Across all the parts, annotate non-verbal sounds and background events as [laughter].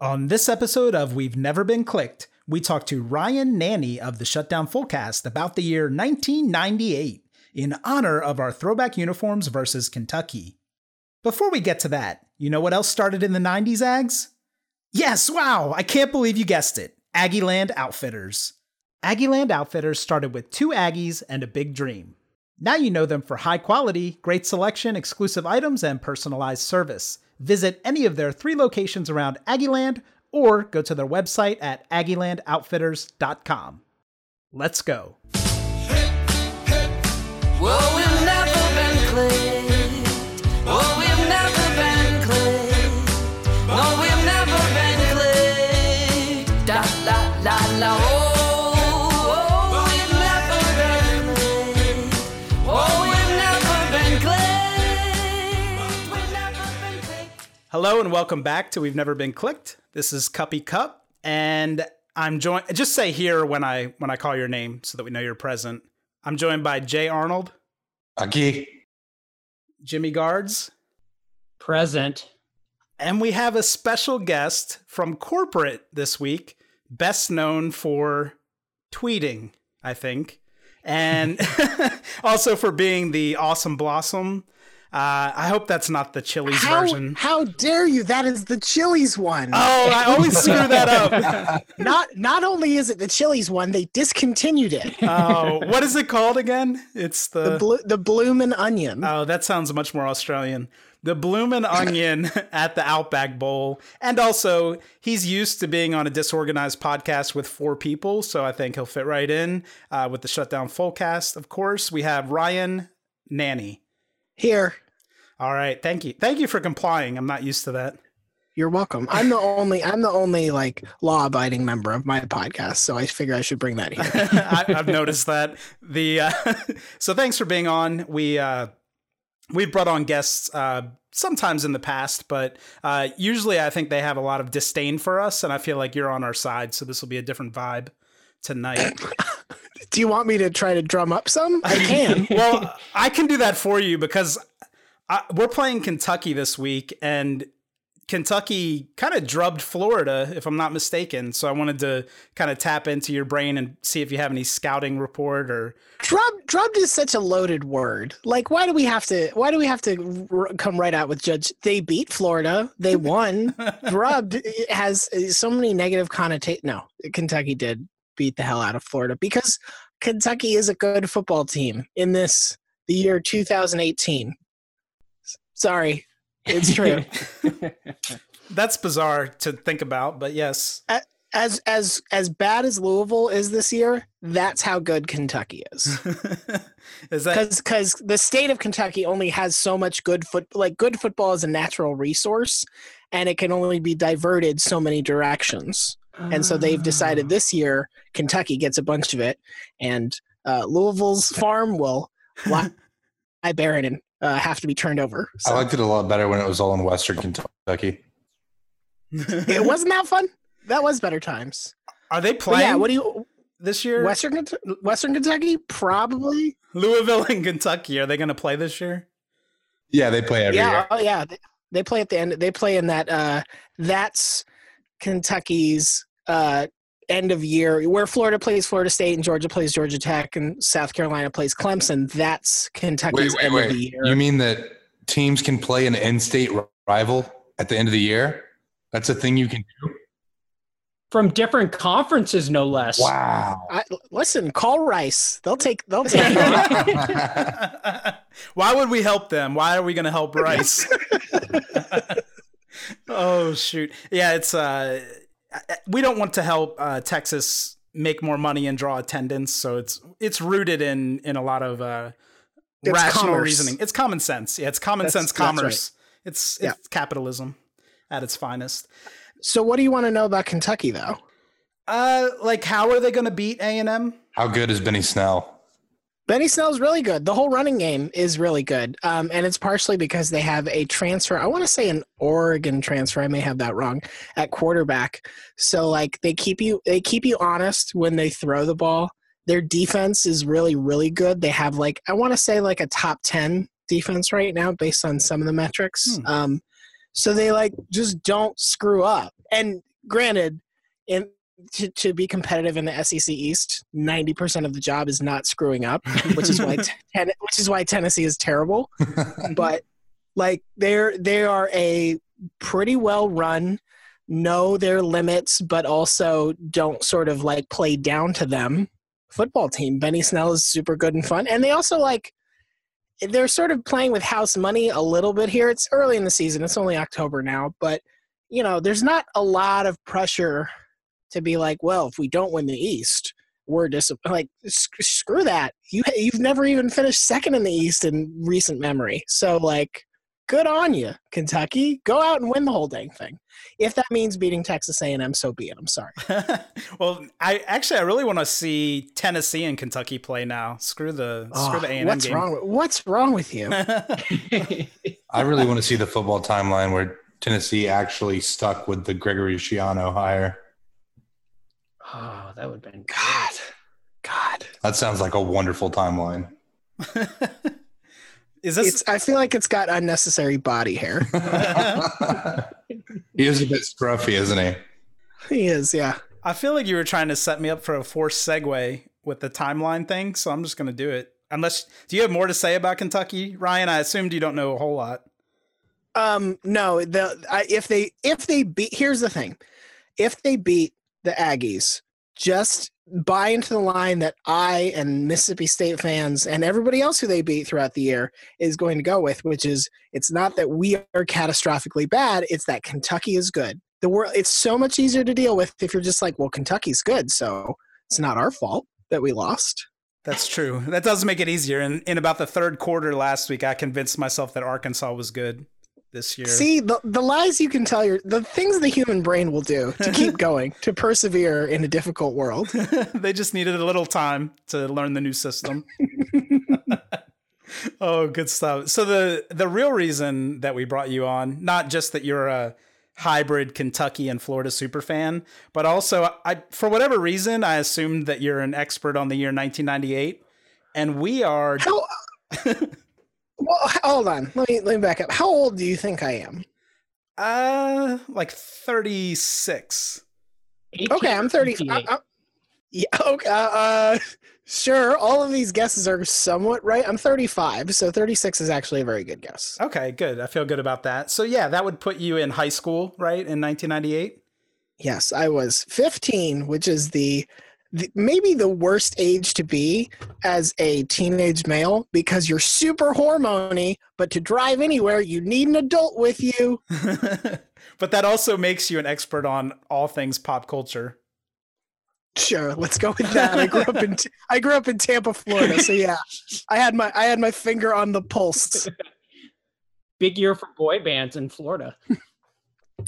On this episode of We've Never Been Clicked, we talk to Ryan Nanni of the Shutdown Fullcast about the year 1998 in honor of our throwback uniforms versus Kentucky. Before we get to that, you know what else started in the 90s, Ags? Yes, wow, I can't believe you guessed it. Aggieland Outfitters. Aggieland Outfitters started with two Aggies and a big dream. Now you know them for high quality, great selection, exclusive items, and personalized service. Visit any of their three locations around Aggieland or go to their website at aggielandoutfitters.com. Let's go. La la la. Hello and welcome back to We've Never Been Clicked. This is Cuppy Cup, and I'm joined. Just say here when I when I call your name so that we know you're present. I'm joined by Jay Arnold, Aquí. Jimmy Guards, Present. and we have a special guest from corporate this week, best known for tweeting, I think, and [laughs] also for being the awesome blossom. Uh, I hope that's not the Chili's How, version. how dare you? That is the Chili's one. Oh, I always screw that up. [laughs] Not not only is it the Chili's one, they discontinued it. Oh, what is it called again? It's the, The blue the bloomin' onion. Oh, that sounds much more Australian. The bloomin' onion [laughs] at the Outback Bowl. And also, he's used to being on a disorganized podcast with four people, so I think he'll fit right in uh, with the Shutdown Full cast. Of course, we have Ryan Nanni. Here, All right, thank you. Thank you for complying. I'm not used to that. you're welcome. I'm the only I'm the only like law abiding member of my podcast, so I figure I should bring that here. [laughs] I, I've noticed that. The uh, [laughs] so thanks for being on. We uh, we've brought on guests uh, sometimes in the past, but uh, usually I think they have a lot of disdain for us, and I feel like you're on our side. So this will be a different vibe tonight. [laughs] Do you want me to try to drum up some? I can. well, I can do that for you because I, we're playing Kentucky this week, and Kentucky kind of drubbed Florida, if I'm not mistaken. So I wanted to kind of tap into your brain and see if you have any scouting report or Drubbed, drubbed is such a loaded word. Like, why do we have to? Why do we have to r- come right out with Judge? They beat Florida. They won. [laughs] drubbed has so many negative connotations. No, Kentucky did beat the hell out of Florida because Kentucky is a good football team in this the year 2018. S- Sorry, it's true. [laughs] That's bizarre to think about, but yes. as as as bad as Louisville is this year, that's how good Kentucky is. [laughs] is that because because the state of Kentucky only has so much good foot like good football is a natural resource and it can only be diverted so many directions and so they've decided this year Kentucky gets a bunch of it and uh, Louisville's farm will [laughs] lie barren and uh, have to be turned over I liked it a lot better when it was all in Western Kentucky. [laughs] it wasn't that fun that was better times Are they But playing yeah what do you this year? Western Western Kentucky probably Louisville and Kentucky, are they going to play this year? Yeah, they play every yeah year. oh yeah they, they play at the end they play in that uh that's kentucky's uh end of year where florida plays florida state and georgia plays georgia tech and south carolina plays clemson that's Wait, kentucky's wait, end of the year You mean that teams can play an in-state rival at the end of the year? That's a thing you can do. From different conferences, no less. Wow. I, listen call rice they'll take they'll take. [laughs] [laughs] Why would we help them? Why are we going to help Rice? [laughs] oh shoot. Yeah, it's uh we don't want to help uh Texas make more money and draw attendance, so it's it's rooted in in a lot of uh rational commerce. reasoning. It's common sense. Yeah, it's common That's- sense that's right. commerce. It's Yeah. capitalism at its finest. So what do you want to know about Kentucky though? Uh, like how are they going to beat A and M? How good is Benny Snell? Benny Snell's really good. The whole running game is really good. Um, and it's partially because they have a transfer. I want to say an Oregon transfer. I may have that wrong at quarterback. So like they keep you they keep you honest when they throw the ball. Their defense is really really good. They have like I want to say like a top 10 defense right now based on some of the metrics. Hmm. Um, so they like just don't screw up. And granted, in to, to be competitive in the SEC East, ninety percent of the job is not screwing up, which is why [laughs] ten, which is why Tennessee is terrible. [laughs] but like they're they are a pretty well run, know their limits, but also don't sort of like play down to them. Football team. Benny Snell is super good and fun, and they also like they're sort of playing with house money a little bit here. It's early in the season. It's only October now, but you know, there's not a lot of pressure to be like, well, if we don't win the East, we're dis like sc- screw that. You you've never even finished second in the East in recent memory. So like, good on you, Kentucky. Go out and win the whole dang thing. If that means beating Texas A&M, so be it. I'm sorry. [laughs] well, I actually I really want to see Tennessee and Kentucky play now. Screw the screw Oh, the ah, A and M what's game. wrong? With, what's wrong with you? [laughs] [laughs] I really want to see the football timeline where Tennessee actually stuck with the Gregory Schiano hire. Oh, that would have been God, God. That sounds like a wonderful timeline. [laughs] Is this? It's. I feel like it's got unnecessary body hair. [laughs] [laughs] he is a bit scruffy, isn't he? he is. Yeah. I feel like you were trying to set me up for a forced segue with the timeline thing, so I'm just going to do it. Unless, do you have more to say about Kentucky, Ryan? I assumed you don't know a whole lot. Um, no, the I, if they if they beat here's the thing, if they beat the Aggies, just buy into the line that I and Mississippi State fans and everybody else who they beat throughout the year is going to go with, which is it's not that we are catastrophically bad, it's that Kentucky is good. The world it's so much easier to deal with if you're just like, well, Kentucky's good, so it's not our fault that we lost. That's true. That does make it easier. And in about the third quarter last week, I convinced myself that Arkansas was good this year. See the the lies you can tell your the things the human brain will do to [laughs] keep going to persevere in a difficult world. [laughs] they just needed a little time to learn the new system. [laughs] oh, good stuff. So the the real reason that we brought you on, not just that you're a hybrid Kentucky and Florida super fan, but also I for whatever reason I assumed that you're an expert on the year 1998, and we are. How? Well, hold on. Let me let me back up. How old do you think I am? Uh, like 36. Okay, I'm 30. I, I, yeah. [laughs] Okay. Uh, uh, sure. All of these guesses are somewhat right. I'm 35, so 36 is actually a very good guess. Okay, good. I feel good about that. So yeah, that would put you in high school, right, in 1998. Yes, I was 15, which is the, the maybe the worst age to be as a teenage male because you're super hormony, but to drive anywhere, you need an adult with you. [laughs] but that also makes you an expert on all things pop culture. Sure, let's go with that. I grew up in I grew up in Tampa, Florida, so yeah, I had my I had my finger on the pulse. [laughs] Big year for boy bands in Florida. [laughs]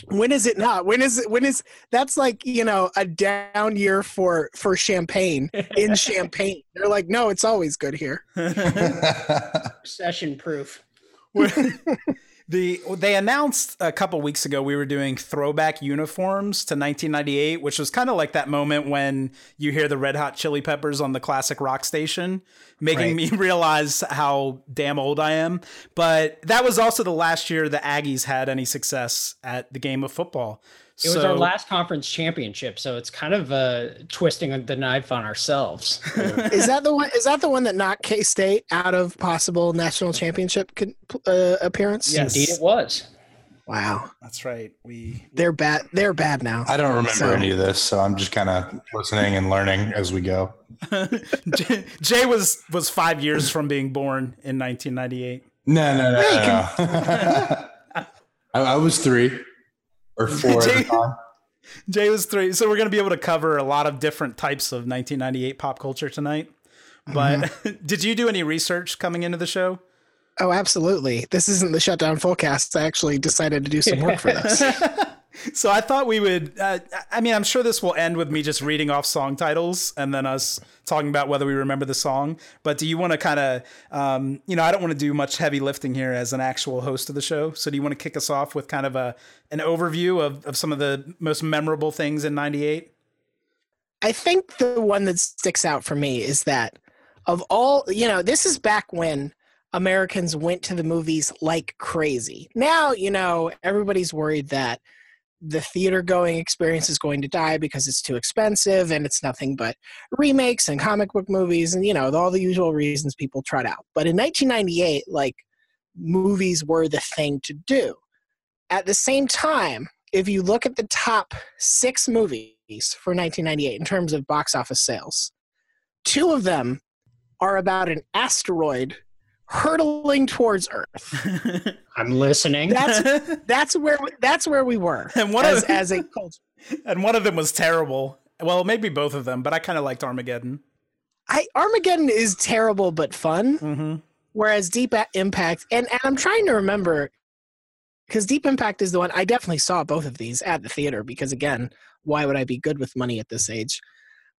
When is it not? When is it? When is that's like you know a down year for for champagne in [laughs] Champagne? They're like, no, it's always good here. [laughs] [laughs] Recession proof. The they announced a couple weeks ago we were doing throwback uniforms to 1998, which was kind of like that moment when you hear the Red Hot Chili Peppers on the classic rock station, making Right. me [laughs] realize how damn old I am. But that was also the last year the Aggies had any success at the game of football. It was our last conference championship, so it's kind of uh, twisting the knife on ourselves. Is that the one? Is that the one that knocked K State out of possible national championship con- uh, appearance? Yes. Indeed, it was. Wow, That's right. We they're bad. They're bad now. I don't remember So- any of this, so I'm just kind of listening and learning as we go. [laughs] Jay, Jay was was five years from being born in 1998. No, no, no, Hey, no. no. [laughs] I, I was three or [laughs] four at the Jay- time. Jay was three. So we're going to be able to cover a lot of different types of 1998 pop culture tonight. But mm-hmm. [laughs] did you do any research coming into the show? Oh, absolutely. This isn't the shutdown full cast. I actually decided to do some work for this. [laughs] [laughs] So I thought we would. Uh, I mean, I'm sure this will end with me just reading off song titles and then us talking about whether we remember the song. But do you want to kind of, um, you know, I don't want to do much heavy lifting here as an actual host of the show. So do you want to kick us off with kind of a an overview of, of some of the most memorable things in '98? I think the one that sticks out for me is that of all, you know, this is back when Americans went to the movies like crazy. Now, you know, everybody's worried that the theater going experience is going to die because it's too expensive and it's nothing but remakes and comic book movies and you know all the usual reasons people trot out. But in 1998 like movies were the thing to do. At the same time if you look at the top six movies for 1998 in terms of box office sales two of them are about an asteroid hurtling towards earth [laughs] I'm listening. that's [laughs] that's where we, that's where we were And one as, of as a [laughs] culture and one of them was terrible. Well, maybe both of them, but I kind of liked Armageddon. I Armageddon is terrible but fun, Mm-hmm. whereas Deep Impact and, and I'm trying to remember because Deep Impact is the one I definitely saw both of these at the theater because again, why would I be good with money at this age?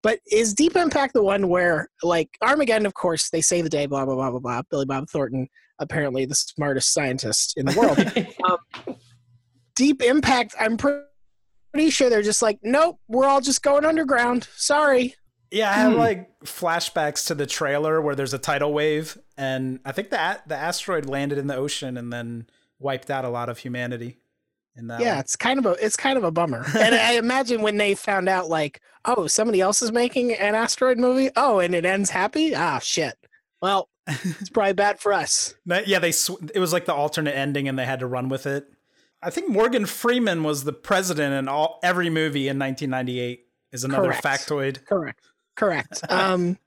But is Deep Impact the one where like Armageddon, of course, they save the day, blah blah blah blah blah. Billy Bob Thornton, apparently the smartest scientist in the world. [laughs] Deep Impact, I'm pretty sure they're just like, nope, we're all just going underground. Sorry. Yeah, I have Hmm. like flashbacks to the trailer where there's a tidal wave, and I think the a- the asteroid landed in the ocean and then wiped out a lot of humanity. Yeah, one. it's kind of a it's kind of a bummer. and I [laughs] imagine when they found out like, oh, somebody else is making an asteroid movie. Oh, and it ends happy. Ah, shit. Well, it's [laughs] probably bad for us. Yeah, they sw- it was like the alternate ending, and they had to run with it. I think Morgan Freeman was the president in all every movie in 1998. Is another Correct. factoid. Correct. Correct. [laughs] Um,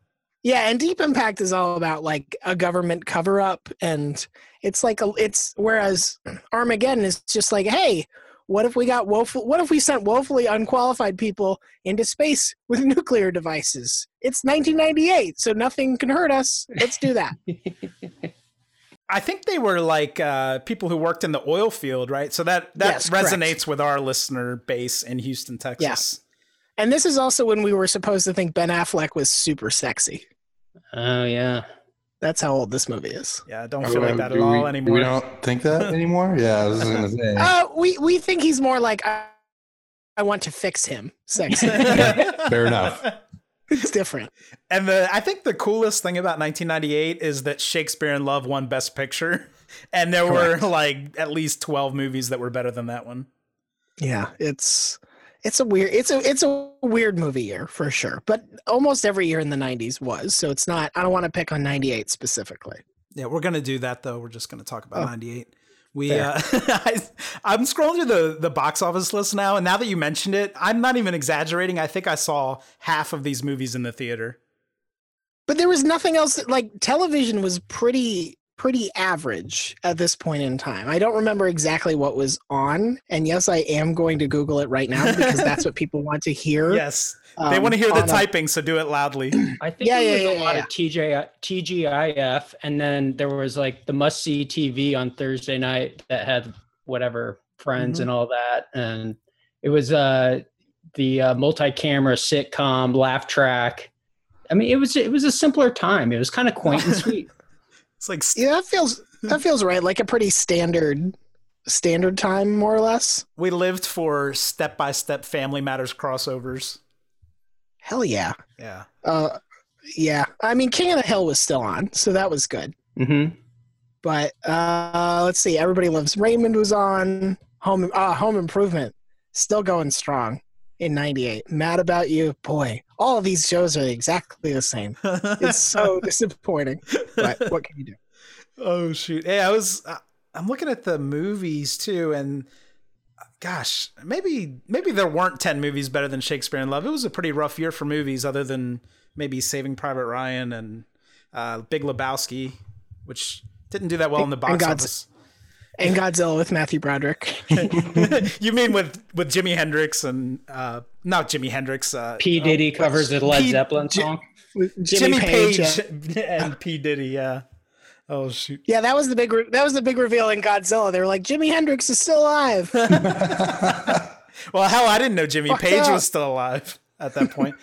yeah, and Deep Impact is all about like a government cover up, and it's like a it's whereas Armageddon is just like, hey, what if we got woeful? What if we sent woefully unqualified people into space with [laughs] nuclear devices? It's 1998, so nothing can hurt us. Let's do that. [laughs] I think they were like uh, people who worked in the oil field, right? So that that Yes, correct. resonates with our listener base in Houston, Texas. Yes, And this is also when we were supposed to think Ben Affleck was super sexy. oh yeah. That's how old this movie is. Yeah, I don't feel like that at Do we- all anymore. We don't think that [laughs] anymore. Yeah, I was gonna say. Uh, we we think he's more like I, I want to fix him. Sexy. [laughs] Fair enough. [laughs] it's different. And the I think the coolest thing about 1998 is that Shakespeare in Love won Best Picture, and there Correct. were like at least 12 movies that were better than that one. Yeah, it's it's a weird it's a it's a weird movie year for sure. But almost every year in the 90s was. So it's not I don't want to pick on 98 specifically. Yeah, we're gonna do that though. We're just gonna talk about Oh. 98. We uh, [laughs] I, I'm scrolling through the the box office list now, and now that you mentioned it, I'm not even exaggerating. I think I saw half of these movies in the theater. But there was nothing else that, like television was pretty pretty average at this point in time. I don't remember exactly what was on, and yes, I am going to Google it right now because that's what [laughs] people want to hear. Yes, they um, want to hear the on a- typing, so do it loudly. [clears throat] I think Yeah, there yeah, was yeah, a lot yeah. of TJ, TGIF, and then there was like the must see TV on Thursday night that had whatever friends Mm-hmm. and all that, and it was uh the uh, multi-camera sitcom laugh track. I mean, it was it was a simpler time. It was kind of quaint and [laughs] sweet. It's like Yeah, that feels that [laughs] feels right. Like a pretty standard standard time, more or less. we lived for step by step Family Matters crossovers. Hell yeah. Yeah. Uh, yeah. I mean, King of the Hill was still on, so that was good. Mm-hmm. But uh, let's see. Everybody Loves Raymond was on. Home uh, Home Improvement still going strong in '98. Mad About You, boy. All of these shows are exactly the same. It's so [laughs] disappointing. But what can you do? oh shoot! Hey, I was. I'm looking at the movies too, and uh, gosh, maybe maybe there weren't ten movies better than Shakespeare in Love. It was a pretty rough year for movies, other than maybe Saving Private Ryan and uh, Big Lebowski, which didn't do that well in the box office. And Godzilla with Matthew Broderick. [laughs] you mean with with Jimi Hendrix and uh, not Jimi Hendrix? Uh, P Diddy covers the Led P- Zeppelin J- song. With Jimmy, Page, yeah. [laughs] and P Diddy. Yeah. Oh shoot. Yeah, that was the big re- that was the big reveal in Godzilla. They were like, Jimi Hendrix is still alive. [laughs] well, hell, I didn't know Jimmy Fucked Page up. was still alive at that point.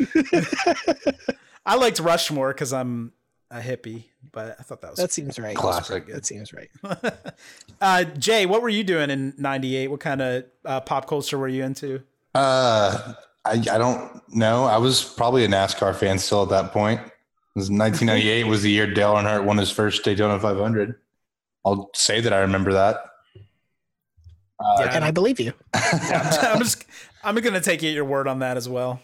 I liked Rushmore because I'm a hippie, but I thought that was That seems right. Classic. That seems right. [laughs] Uh, Jay, what were you doing in '98? What kind of uh, pop culture were you into? Uh, I, I don't know. I was probably a NASCAR fan still at that point. It was 1998 [laughs] was the year Dale Earnhardt won his first Daytona 500. I'll say that I remember that. Yeah, And I believe you. [laughs] I'm just I'm gonna take your word on that as well.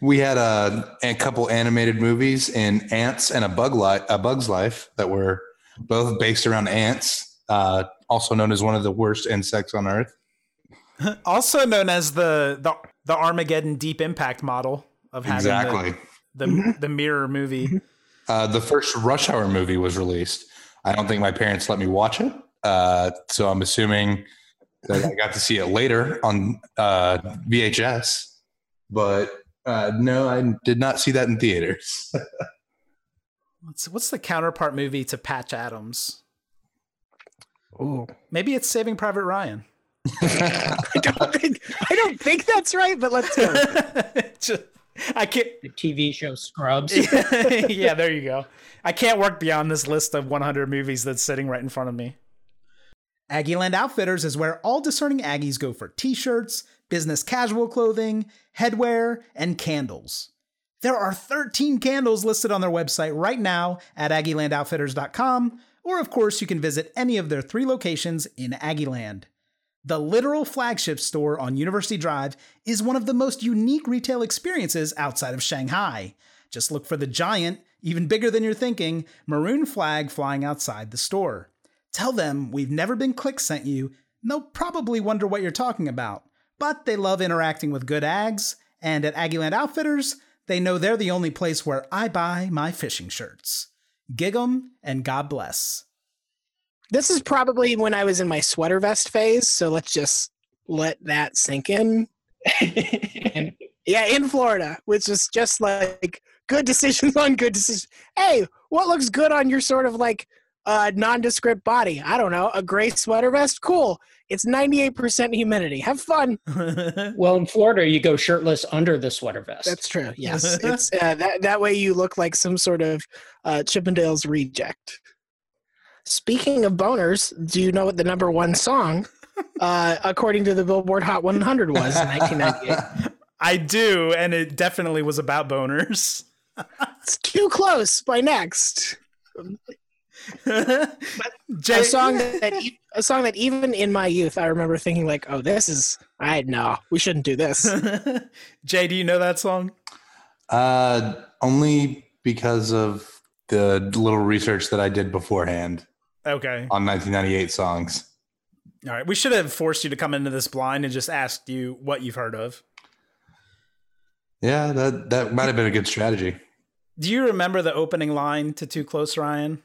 We had a, a couple animated movies in Antz and a Bug Life, a Bug's Life that were both based around ants, uh, also known as one of the worst insects on Earth. [laughs] Also known as the the, the Armageddon Deep Impact model of having Exactly. the, the the mirror movie. Uh, the first Rush Hour movie was released. I don't think my parents let me watch it, uh, so I'm assuming that I got to see it later on uh, VHS. But uh, no, I did not see that in theaters. What's what's the counterpart movie to Patch Adams? Ooh. Maybe it's Saving Private Ryan. [laughs] I don't think I don't think that's right, but let's go. [laughs] Just- I can't. The TV show Scrubs. [laughs] yeah, there you go. I can't work beyond this list of 100 movies that's sitting right in front of me. Aggieland Outfitters is where all discerning Aggies go for t shirts, business casual clothing, headwear, and candles. There are 13 candles listed on their website right now at AggielandOutfitters.com, or of course, you can visit any of their three locations in Aggieland. The literal flagship store on University Drive is one of the most unique retail experiences outside of Shanghai. Just look for the giant, even bigger than you're thinking, maroon flag flying outside the store. Tell them we've never been click sent you, and they'll probably wonder what you're talking about. But they love interacting with good ags, and at Aggieland Outfitters, they know they're the only place where I buy my fishing shirts. Gig 'em and God bless. This is probably when I was in my sweater vest phase, so let's just let that sink in. And [laughs] yeah, in Florida, which is just like good decisions on good decisions. Hey, what looks good on your sort of like uh, nondescript body? I don't know, a gray sweater vest. Cool. It's 98% humidity. Have fun. [laughs] well, in Florida, you go shirtless under the sweater vest. That's true. Yes, [laughs] it's uh, that that way you look like some sort of uh, Chippendales reject. Speaking of boners, do you know what the number one song, [laughs] uh, according to the Billboard Hot 100, was in 1998? I do, and it definitely was about boners. It's too close. By next, Jay, a song that e- a song that even in my youth I remember thinking like, "Oh, this is I no, we shouldn't do this." [laughs] Jay, do you know that song? Uh, only because of the little research that I did beforehand Okay. on 1998 songs. All right. We should have forced you to come into this blind and just asked you what you've heard of. Yeah, that that might have been a good strategy. Do you remember the opening line to Too Close, Ryan?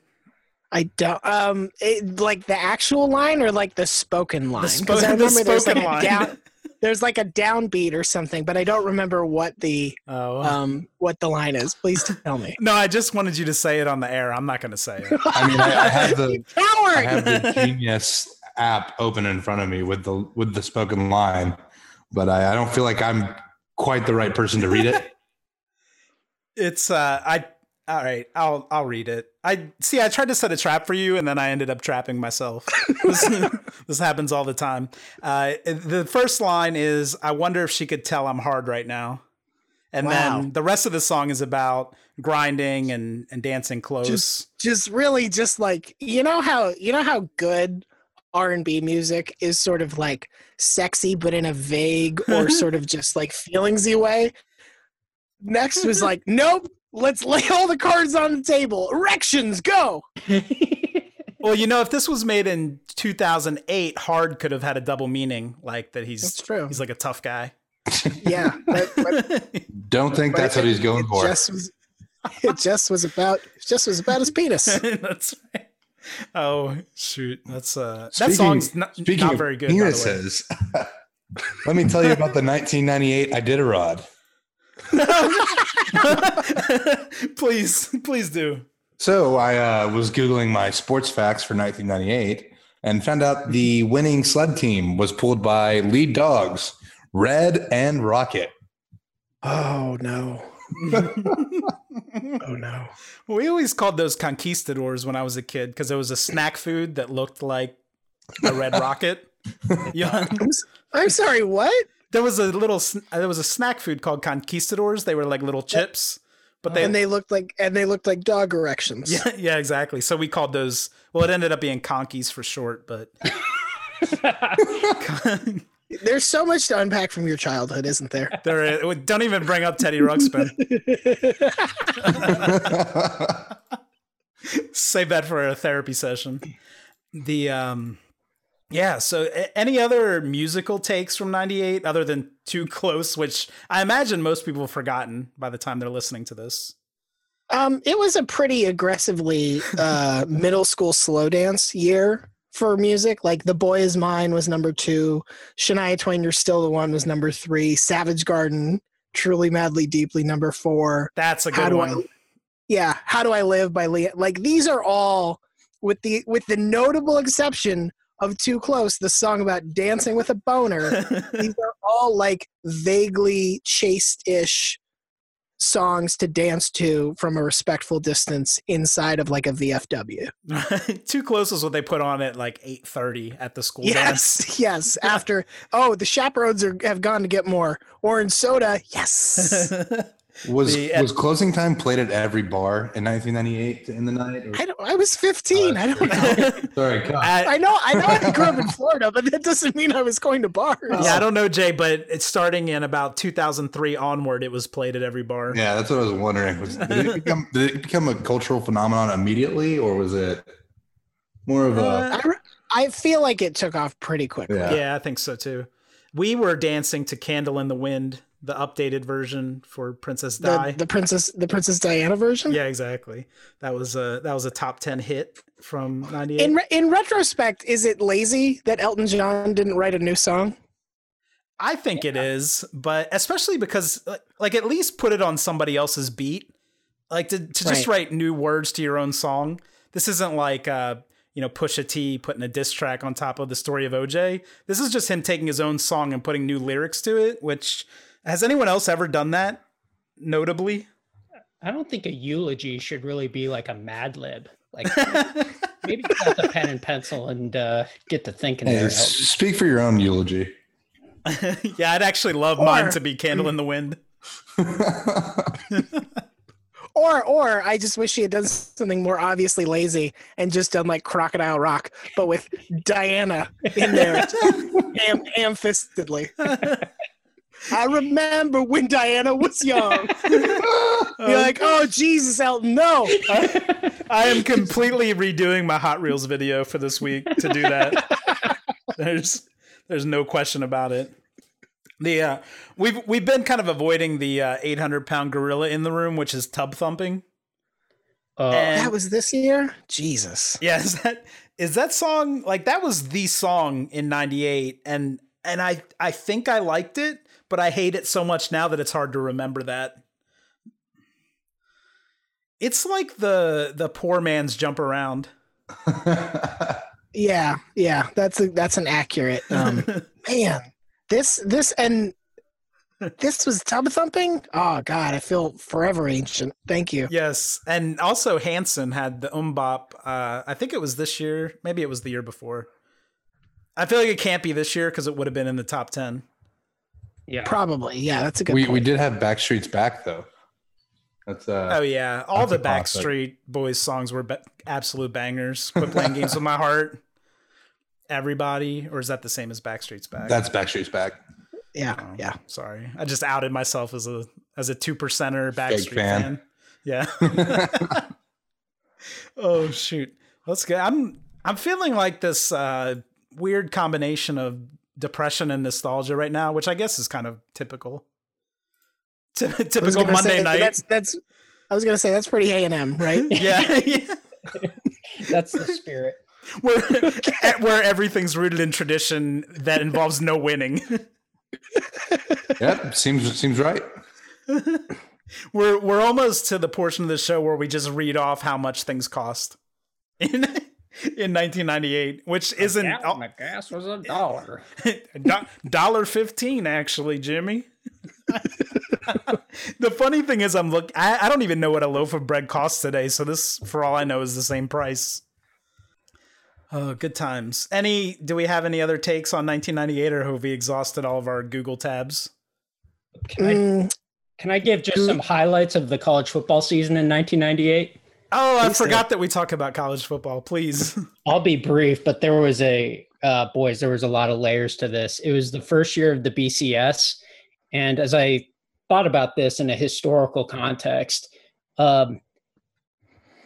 I don't um it, like the actual line or like the spoken line. 'Cause spo- I the remember there's like spoken a line. down [laughs] there's like a downbeat or something, but I don't remember what the Oh. um what the line is. Please tell me. no, I just wanted you to say it on the air. I'm not going to say it. I mean, I, I have the [laughs] I have the Genius app open in front of me with the with the spoken line, but I, I don't feel like I'm quite the right person to read it. [laughs] It's uh I all right, I'll I'll read it. I see I tried to set a trap for you and then I ended up trapping myself. [laughs] this, this happens all the time. Uh the first line is I wonder if she could tell I'm hard right now. And Wow. then the rest of the song is about grinding and and dancing close. just just really just like you know how you know how good r&b music is sort of like sexy but in a vague or [laughs] sort of just like feelingsy way next was like [laughs] nope let's lay [laughs] all the cards on the table erections go [laughs] well, you know, if this was made in 2008, hard could have had a double meaning like that he's That's true. he's like a tough guy. [laughs] yeah but, but, Don't think but that's what he's going it for. just was, it just was about it just was about his penis that's right. Oh shoot, that's uh that song's not, Speaking not very good. By the way. penises, let me tell you about the 1998 Iditarod. [laughs] please, please do. So I uh, was googling my sports facts for 1998 and found out the winning sled team was pulled by lead dogs Red and Rocket. Oh no. [laughs] Oh no. we always called those conquistadors when I was a kid because it was a snack food that looked like a red rocket. [laughs] Yeah, I'm, s- I'm sorry, what? There was a little. There was a snack food called conquistadors. They were like little chips, but they and they looked like and they looked like dog erections. Yeah, [laughs] yeah, exactly. So we called those. Well, it ended up being conkies for short, but [laughs] There's so much to unpack from your childhood, isn't there? [laughs] there. Don't even bring up Teddy Ruxpin. Save that for a therapy session. The um, yeah. So any other musical takes from '98 other than "Too Close," which I imagine most people have forgotten by the time they're listening to this. Um, it was a pretty aggressively uh, [laughs] middle school slow dance year for music. Like "The Boy Is Mine" was number two. Shania Twain, "You're Still the One" was number three. Savage Garden, "Truly Madly Deeply" number four. That's a good do one. I? Yeah, "How Do I Live" by LeAnn. Like these are all with the with the notable exception of "Too Close," the song about dancing with a boner. [laughs] these are all like vaguely chaste-ish songs to dance to from a respectful distance inside of like a VFW. [laughs] Too close is what they put on at like eight thirty at the school dance. Yes, [laughs] yes. After oh, the chaperones are, have gone to get more orange soda. Yes. Was The- was closing time played at every bar in 1998 in the night? or- I don't. I was 15. I don't know. [laughs] Sorry. At- I know. I know. I grew up in Florida, but that doesn't mean I was going to bars. yeah, I don't know, Jay, but it's starting in about 2003 onward. It was played at every bar. Yeah, that's what I was wondering. Was, did, it become, did it become a cultural phenomenon immediately, or was it more of a? Uh, I, re- I feel like it took off pretty quickly. Yeah. yeah, I think so too. We were dancing to "Candle in the Wind," the updated version for Princess Di. The, the princess, the Princess Diana version. yeah, exactly. That was a that was a top 10 hit from '98. In re- in retrospect, is it lazy that Elton John didn't write a new song? I think it is, but especially because like, like at least put it on somebody else's beat. Like to, to just Right. write new words to your own song. This isn't like uh, you know, Pusha T putting a diss track on top of the story of OJ. This is just him taking his own song and putting new lyrics to it, which has anyone else ever done that? Notably? I don't think a eulogy should really be like a Mad Lib. Like [laughs] maybe pull out the pen and pencil and uh, get to thinking Hey, speak for your own eulogy. [laughs] yeah, I'd actually love mine to be Candle in the Wind. [laughs] Or or I just wish he had done something more obviously lazy and just done like Crocodile Rock, but with Diana in there, ham ham fistedly. I remember when Diana was young. [laughs] You're like, oh Jesus, Elton, no. I am completely redoing my Hot Reels video for this week to do that. [laughs] there's there's no question about it. The uh, we've we've been kind of avoiding the uh, 800 pound gorilla in the room, which is tub thumping. Uh, And- That was this year? Jesus. Yeah, is that is that song like that was the song in '98, and and I I think I liked it, but I hate it so much now that it's hard to remember that. It's like the the poor man's jump around. [laughs] Yeah, yeah. That's a, that's an accurate um [laughs] man. This this and this was tub thumping? Oh god, I feel forever ancient. Thank you. Yes, and also Hanson had the MMMBop. Uh, I think it was this year. Maybe it was the year before. I feel like it can't be this year because it would have been in the top ten. Yeah. Probably. Yeah, that's a good we point. we did have Backstreet's back though. That's uh. Oh yeah, all the. Backstreet Boys songs were ba- absolute bangers. Quit playing games with my heart. Everybody, or is that the same as Backstreet's back? That's Backstreet's back. yeah, Oh, yeah. Sorry, I just outed myself as a as a two percenter Backstreet fan. fan. Yeah. [laughs] oh shoot, let's go. I'm I'm feeling like this uh, weird combination of depression and nostalgia right now, which I guess is kind of typical. [laughs] Ty- I was typical Monday say, night. That's that's I was gonna say that's pretty A and M, right? [laughs] yeah, [laughs] yeah. That's the spirit. where where everything's rooted in tradition that involves no winning. Yep, seems seems right. we're we're almost to the portion of the show where we just read off how much things cost. In 1998, which isn't Yeah, my gas was a dollar. [laughs] Dollar fifteen actually, Jimmy. [laughs] the funny thing is, I'm look. I, I don't even know what a loaf of bread costs today. So this, for all I know, is the same price. Oh, good times. Any? Do we have any other takes on 1998, or have we exhausted all of our Google tabs? Can I, Mm, can I give just some highlights of the college football season in 1998? Oh, I Please do. forgot that we talk about college football. Please. [laughs] I'll be brief, but there was a uh, boys. There was a lot of layers to this. It was the first year of the BCS, and as I thought about this in a historical context, um,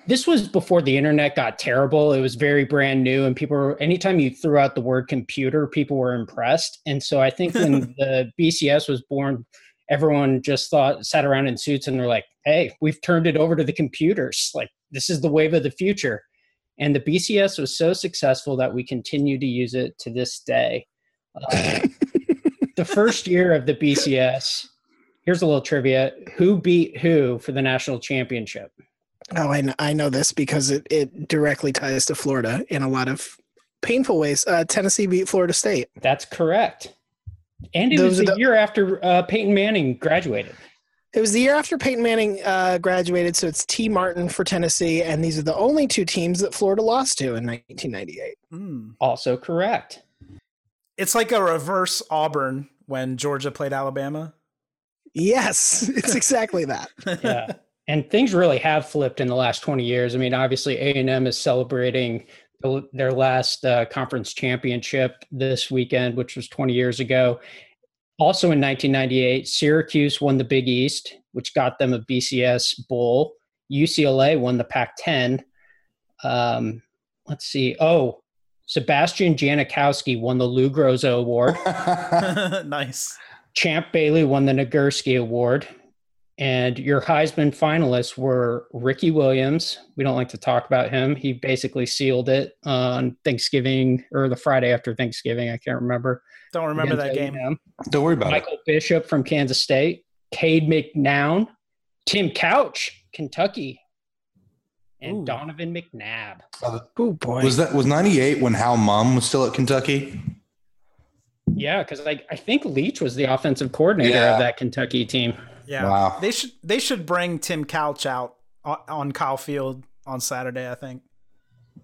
this was before the internet got terrible. It was very brand new, and people were. Anytime you threw out the word computer, people were impressed. And so I think when [laughs] the BCS was born, everyone just thought sat around in suits and they're like, "Hey, we've turned it over to the computers. Like this is the wave of the future." And the BCS was so successful that we continue to use it to this day. Uh, [laughs] the first year of the BCS, here's a little trivia: Who beat who for the national championship? oh, I know, I know this because it, it directly ties to Florida in a lot of painful ways. Uh, Tennessee beat Florida State. That's correct. And it Those was the, the- year after uh, Peyton Manning graduated. It was the year after Peyton Manning uh, graduated, so it's Tee Martin for Tennessee, and these are the only two teams that Florida lost to in 1998. Hmm. Also correct. It's like a reverse Auburn when Georgia played Alabama. Yes, [laughs] it's exactly that. Yeah. and things really have flipped in the last 20 years. I mean, obviously A&M is celebrating their last uh, conference championship this weekend, which was 20 years ago. Also in 1998, Syracuse won the Big East, which got them a BCS bowl. UCLA won the Pac-10. Um, let's see. Oh, Sebastian Janikowski won the Lou Groza Award. [laughs] nice. Champ Bailey won the Nagurski Award. And your Heisman finalists were Ricky Williams. We don't like to talk about him. He basically sealed it on Thanksgiving or the Friday after Thanksgiving. I can't remember. Don't remember that Against game. A&M. Don't worry about it. Michael Bishop from Kansas State, Cade McNown, Tim Couch, Kentucky, and Ooh. Donovan McNabb. Oh boy. Was that was '98 when Hal Mumme was still at Kentucky? Yeah, because I, I think Leach was the offensive coordinator Yeah. of that Kentucky team. Yeah. Wow. They should they should bring Tim Couch out on, on Kyle Field on Saturday. I think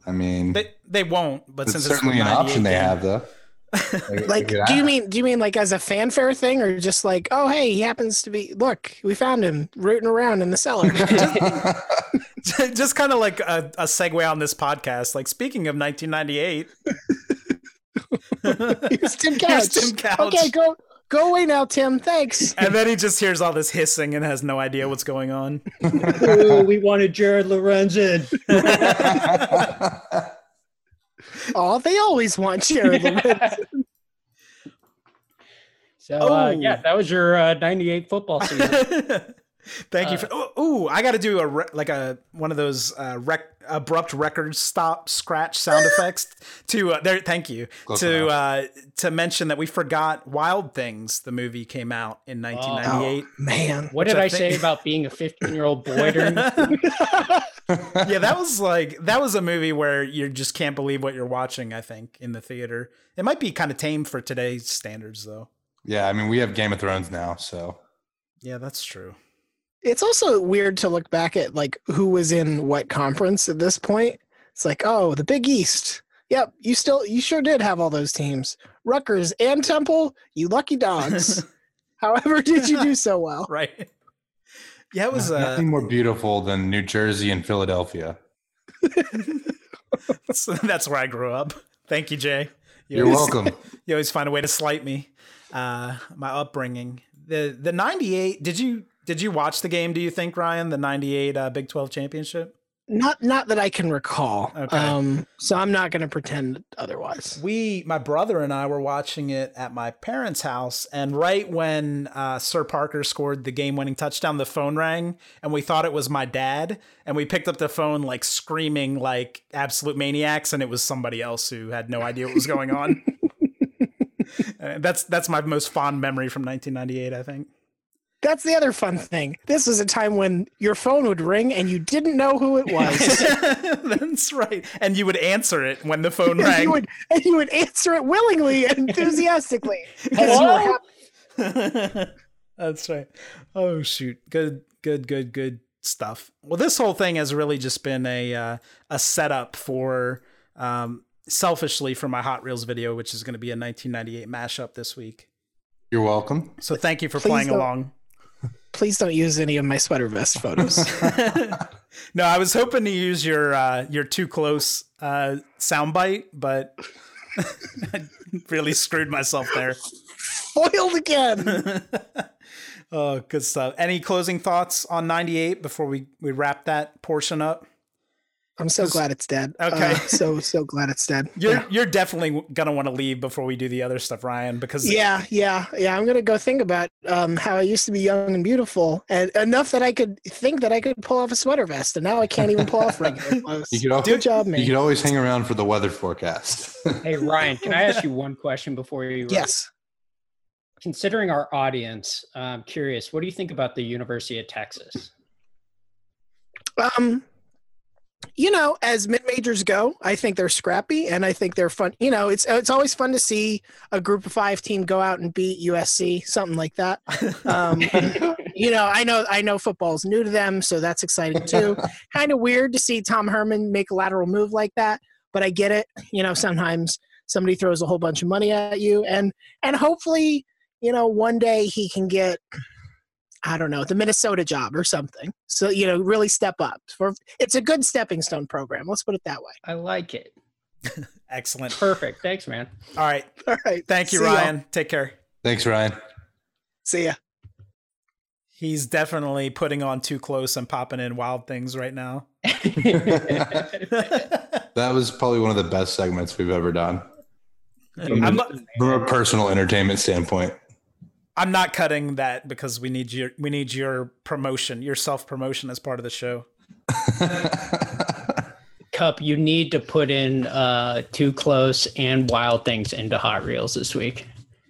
I mean, they they won't, but it's since certainly it's an option 98 they game- have, though. [laughs] like do you mean do you mean like as a fanfare thing or just like oh hey he happens to be look we found him rooting around in the cellar [laughs] [laughs] just kind of like a, a segue on this podcast. Like speaking of 1998, here's tim couch Here's Tim Couch. okay go go away now tim thanks and then he just hears all this hissing and has no idea what's going on. Ooh, [laughs] we wanted Jared Lorenzen. [laughs] oh they always want jared [laughs] Lorenz. So uh, Oh. yeah, that was your uh, '98 football season. Thank you Uh, for. Oh, ooh, I got to do a re- like a one of those uh, rec- abrupt record stop scratch sound [laughs] effects to uh, there. Thank you Close to uh, to mention that we forgot Wild Things. The movie came out in 1998. man what did I I, think- say about being a 15 year old boy during? [laughs] [laughs] yeah, that was like that was a movie where you just can't believe what you're watching. I think in the theater, it might be kind of tame for today's standards, though. yeah, I mean, we have Game of Thrones now, so Yeah, that's true. It's also weird to look back at like who was in what conference at this point it's like oh the big east yep you still you sure did have all those teams Rutgers and temple you lucky dogs [laughs] however did you do [laughs] so well right. Yeah, it was. Uh, nothing more beautiful than New Jersey and Philadelphia. [laughs] so that's where I grew up. Thank you, Jay. You You're always- welcome. You always find a way to slight me. Uh, my upbringing. The the '98. Did you did you watch the game? Do you think Ryan the '98 uh, Big 12 championship? not not that i can recall Okay. um so i'm not going to pretend otherwise We, my brother and I, were watching it at my parents' house, and right when uh, Sirr Parker scored the game-winning touchdown, the phone rang, and we thought it was my dad, and we picked up the phone like screaming like absolute maniacs, and it was somebody else who had no idea what was going on. [laughs] Uh, that's that's my most fond memory from 1998, I think. That's the other fun thing. This was a time when your phone would ring and you didn't know who it was. [laughs] That's right. And you would answer it when the phone [laughs] and, rang. you would, and you would answer it willingly and enthusiastically [laughs] because you were happy. That's right. Oh shoot. Good good good good stuff. Well, this whole thing has really just been a uh, a setup for um selfishly for my Hot Reels video which is going to be a 1998 mashup this week. You're welcome. So thank you for Please playing don't- along. Please don't use any of my sweater vest photos. [laughs] [laughs] no, I was hoping to use your uh, your too close uh, soundbite, but [laughs] I really screwed myself there. Foiled again. oh, good stuff. Any closing thoughts on '98 before we we wrap that portion up? I'm so glad it's dead. Okay. Uh, [laughs] [laughs] so so glad it's dead. You're yeah. you're definitely gonna want to leave before we do the other stuff, Ryan, because yeah, yeah, yeah. I'm gonna go think about um, how I used to be young and beautiful, and enough that I could think that I could pull off a sweater vest, and now I can't even pull off regular [laughs] clothes. You could, al- Good job, man. you man. could always hang around for the weather forecast. Hey Ryan, can I ask you one question before you? Yes. Considering our audience, I'm curious. What do you think about the University of Texas? Um, you know, as mid majors go, I think they're scrappy and I think they're fun. You know, it's it's always fun to see a group of five team go out and beat USC, something like that. Um, [laughs] you know, I know I know football's new to them, so that's exciting too. kind of weird to see Tom Herman make a lateral move like that, but I get it. You know, sometimes somebody throws a whole bunch of money at you, and and hopefully, you know, one day he can get I don't know, the Minnesota job or something. So, you know, really step up. For it's a good stepping stone program. Let's put it that way. I like it. [laughs] excellent. Perfect. Thanks, man. All right, [laughs] All right. thank you, See y'all. Ryan. Take care. Thanks, Ryan. See ya. He's definitely putting on too close and popping in wild things right now. [laughs] That was probably one of the best segments we've ever done I'm not, from a personal entertainment standpoint. I'm not cutting that because we need your we need your promotion, your self promotion as part of the show. [laughs] Cup, you need to put in uh too close and wild things into Hot Reels this week.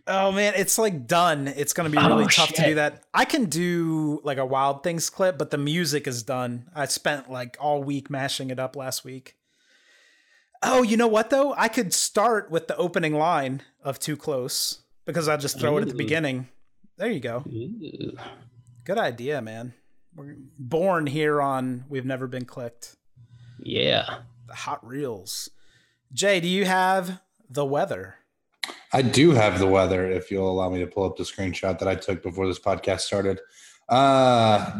Oh man, it's like done. It's gonna be really Oh, tough to do that. I can do like a wild things clip, but the music is done. I spent like all week mashing it up last week. Oh, you know what though? I could start with the opening line of Too Close because I'll just throw it at the beginning. There you go. Ooh. Good idea, man. We're born here on We've Never Been Clicked. Yeah. The hot reels. Jay, do you have the weather? I do have the weather if you'll allow me to pull up the screenshot that I took before this podcast started. Uh,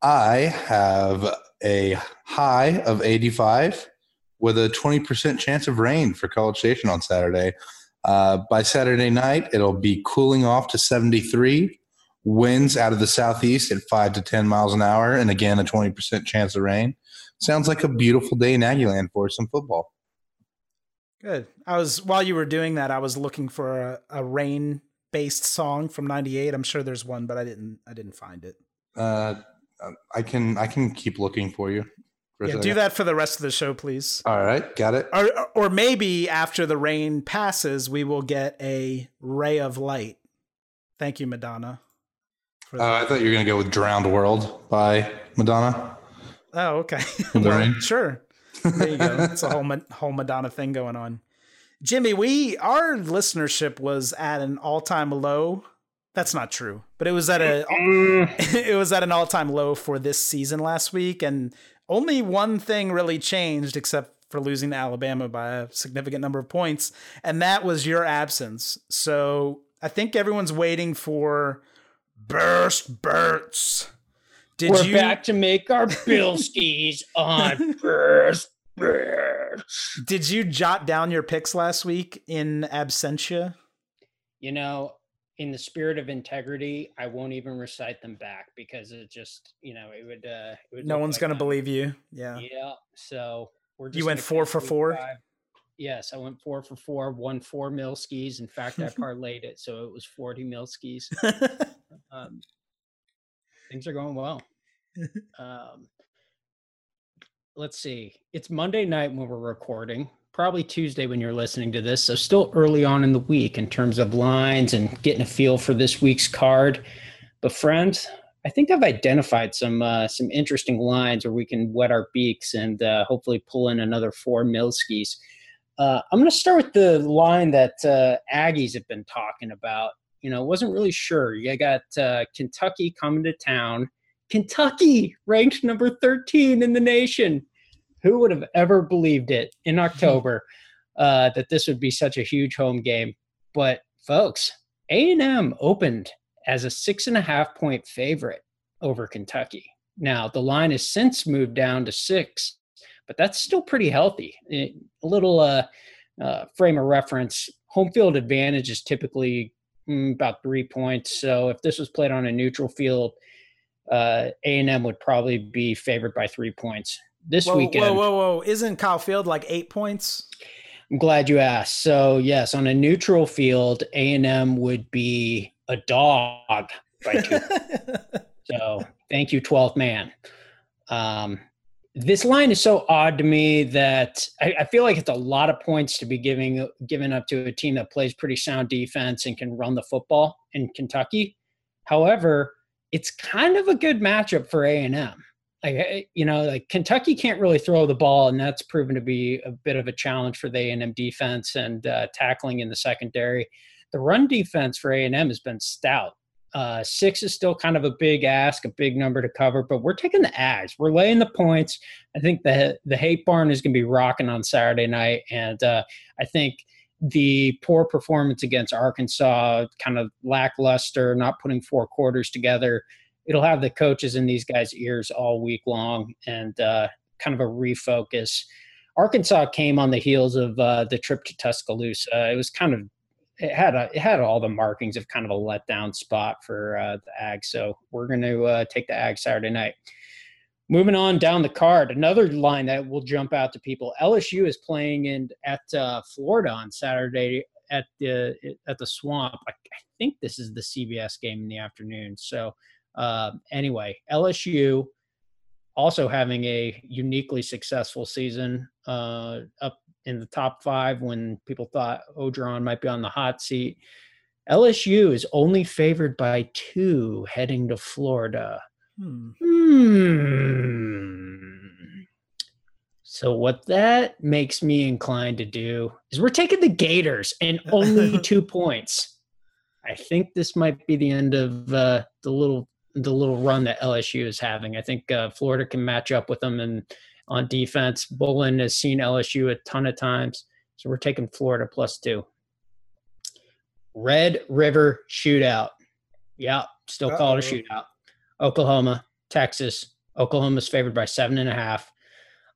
I have a high of 85 with a 20% chance of rain for College Station on Saturday. Uh, by Saturday night, it'll be cooling off to 73. Winds out of the southeast at 5 to 10 miles an hour, and again, a 20% chance of rain. Sounds like a beautiful day in Aggieland for some football. Good. I was while you were doing that, I was looking for a, a rain based song from '98. I'm sure there's one, but I didn't. I didn't find it. Uh, I can I can keep looking for you. For a Yeah, do that for the rest of the show, please. All right, got it. Or, or maybe after the rain passes, we will get a ray of light. Thank you, Madonna. For Uh, I thought you were gonna go with "Drowned World" by Madonna. oh, okay. [laughs] the well, rain? [laughs] sure. There you go. It's a whole whole Madonna thing going on. Jimmy, we our listenership was at an all time low. That's not true, but it was at a [laughs] it was at an all time low for this season last week, and only one thing really changed, except for losing to Alabama by a significant number of points, and that was your absence. So I think everyone's waiting for burst Burts. Did We're you? back to make our bill [laughs] skis on first. first. Did you jot down your picks last week in absentia? You know, in the spirit of integrity, I won't even recite them back because it just, you know, it would. Uh, it would No one's like gonna believe you. Yeah. Yeah. So we're. Just You went four for four? five. Yes, I went four for four. Won four mil skis. In fact, I parlayed it, so it was forty mil skis. [laughs] Um, things are going well. [laughs] Um, let's see. It's Monday night when we're recording. Probably Tuesday when you're listening to this. So still early on in the week in terms of lines and getting a feel for this week's card. But friends, I think I've identified some uh, some interesting lines where we can wet our beaks and uh, hopefully pull in another four Milskis. Uh, I'm going to start with the line that uh, Aggies have been talking about. You know, wasn't really sure. You got uh, Kentucky coming to town. Kentucky ranked number 13 in the nation. Who would have ever believed it in October uh, that this would be such a huge home game? But folks, A&M opened as a six and a half point favorite over Kentucky. Now the line has since moved down to six, but that's still pretty healthy. It, a little uh, uh, frame of reference: home field advantage is typically mm, about three points. So if this was played on a neutral field, uh, A&M would probably be favored by three points this whoa, weekend. Whoa, whoa, whoa! Isn't Kyle Field like eight points? I'm glad you asked. So yes, on a neutral field, A&M would be a dog by two. [laughs] so thank you, 12th man. Um, this line is so odd to me that I, I, feel like it's a lot of points to be giving given up to a team that plays pretty sound defense and can run the football in Kentucky. However, it's kind of a good matchup for A and M. Like you know, like Kentucky can't really throw the ball, and that's proven to be a bit of a challenge for the A and M defense and uh, tackling in the secondary. The run defense for A and M has been stout. Uh, six is still kind of a big ask, a big number to cover, but we're taking the Ags. We're laying the points. I think the the hate barn is going to be rocking on Saturday night, and uh, I think the poor performance against Arkansas, kind of lackluster, not putting four quarters together, it'll have the coaches in these guys' ears all week long, and uh, kind of a refocus. Arkansas came on the heels of uh, the trip to Tuscaloosa. It was kind of it had a, it had all the markings of kind of a letdown spot for uh, the Ag. So we're going to uh, take the Ag Saturday night. Moving on down the card, another line that will jump out to people. LSU is playing in at uh, Florida on Saturday at the at the Swamp. I, I, think this is the CBS game in the afternoon. So uh, anyway, LSU also having a uniquely successful season uh, up in the top five when people thought Orgeron might be on the hot seat. LSU is only favored by two heading to Florida. Hmm. hmm. So what that makes me inclined to do is we're taking the Gators and only [laughs] two points. I think this might be the end of uh, the little the little run that LSU is having. I think uh, Florida can match up with them and on defense. Mullen has seen LSU a ton of times, so we're taking Florida plus two. Red River Shootout. Yeah, still Uh-oh. call it a shootout. Oklahoma, Texas. Oklahoma's favored by seven and a half.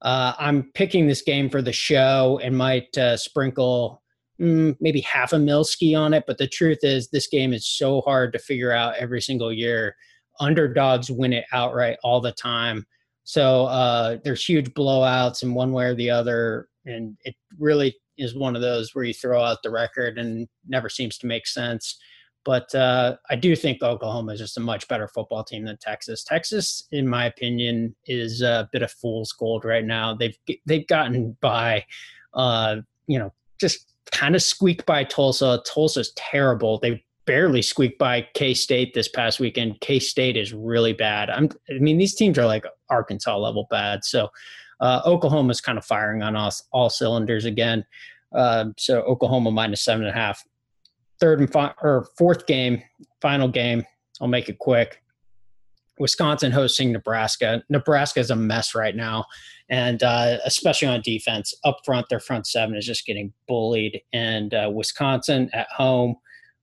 Uh, I'm picking this game for the show and might uh, sprinkle mm, maybe half a Milski on it. But the truth is, this game is so hard to figure out every single year. Underdogs win it outright all the time. So uh, there's huge blowouts in one way or the other, and it really is one of those where you throw out the record and never seems to make sense. But uh, I do think Oklahoma is just a much better football team than Texas. Texas, in my opinion, is a bit of fool's gold right now. They've they've gotten by, uh, you know, just kind of squeaked by Tulsa. Tulsa's terrible. They barely squeaked by K State this past weekend. K State is really bad. I'm, I mean, these teams are like Arkansas level bad. So uh, Oklahoma is kind of firing on all, all cylinders again. Uh, so Oklahoma minus seven and a half. Third and fi- or fourth game, final game. I'll make it quick. Wisconsin hosting Nebraska. Nebraska is a mess right now, and uh, especially on defense. Up front, their front seven is just getting bullied. And uh, Wisconsin at home,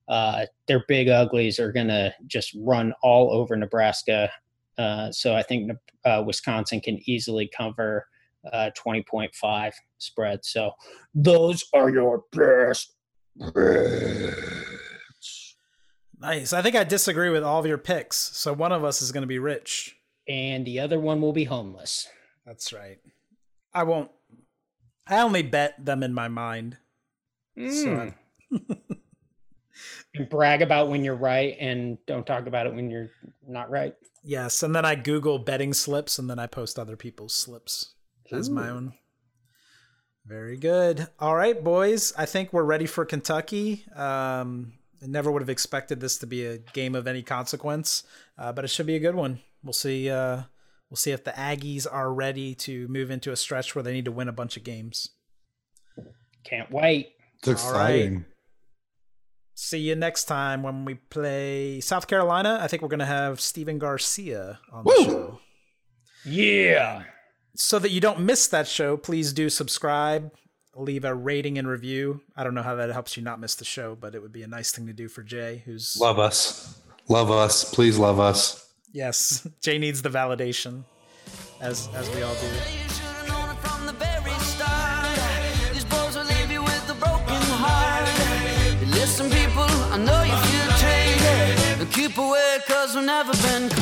uh, their big uglies are going to just run all over Nebraska. Uh, so I think uh, Wisconsin can easily cover uh, 20.5 spread. So those are your best bets. Nice. I think I disagree with all of your picks. So one of us is going to be rich. And the other one will be homeless. That's right. I won't. I only bet them in my mind. Mm. So hmm [laughs] and brag about when you're right and don't talk about it when you're not right. Yes, and then I Google betting slips and then I post other people's slips as my own. Very good. All right, boys. I think we're ready for Kentucky. Um, I never would have expected this to be a game of any consequence, uh, but it should be a good one. We'll see. Uh, we'll see if the Aggies are ready to move into a stretch where they need to win a bunch of games. Can't wait. It's All right. exciting. See you next time when we play South Carolina. I think we're going to have Steven Garcia on the show. Yeah. So that you don't miss that show, please do subscribe, leave a rating and review. I don't know how that helps you not miss the show, but it would be a nice thing to do for Jay, who's. Love us. Love us. Please love us. Yes, [laughs] Jay needs the validation, as, as we all do. Cause we've never been.